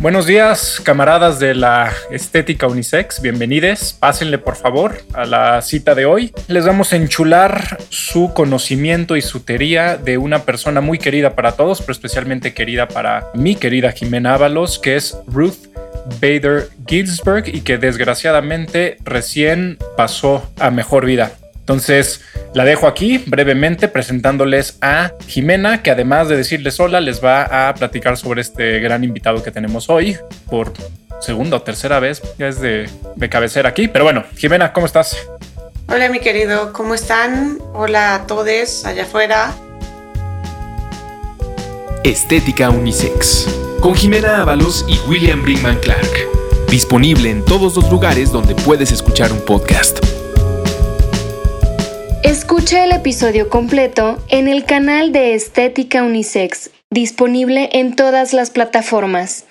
Buenos días, camaradas de la estética unisex. Bienvenidos. Pásenle por favor a la cita de hoy. Les vamos a enchular su conocimiento y su teoría de una persona muy querida para todos, pero especialmente querida para mi querida Jimena Ábalos, que es Ruth Bader Ginsburg y que desgraciadamente recién pasó a mejor vida. Entonces, la dejo aquí brevemente presentándoles a Jimena, que además de decirles hola, les va a platicar sobre este gran invitado que tenemos hoy por segunda o tercera vez. Ya es de, de cabecera aquí. Pero bueno, Jimena, ¿cómo estás? Hola, mi querido, ¿cómo están? Hola a todos allá afuera. Estética Unisex. Con Jimena Ábalos y William Brinkman Clark. Disponible en todos los lugares donde puedes escuchar un podcast. Escucha el episodio completo en el canal de Estética Unisex, disponible en todas las plataformas.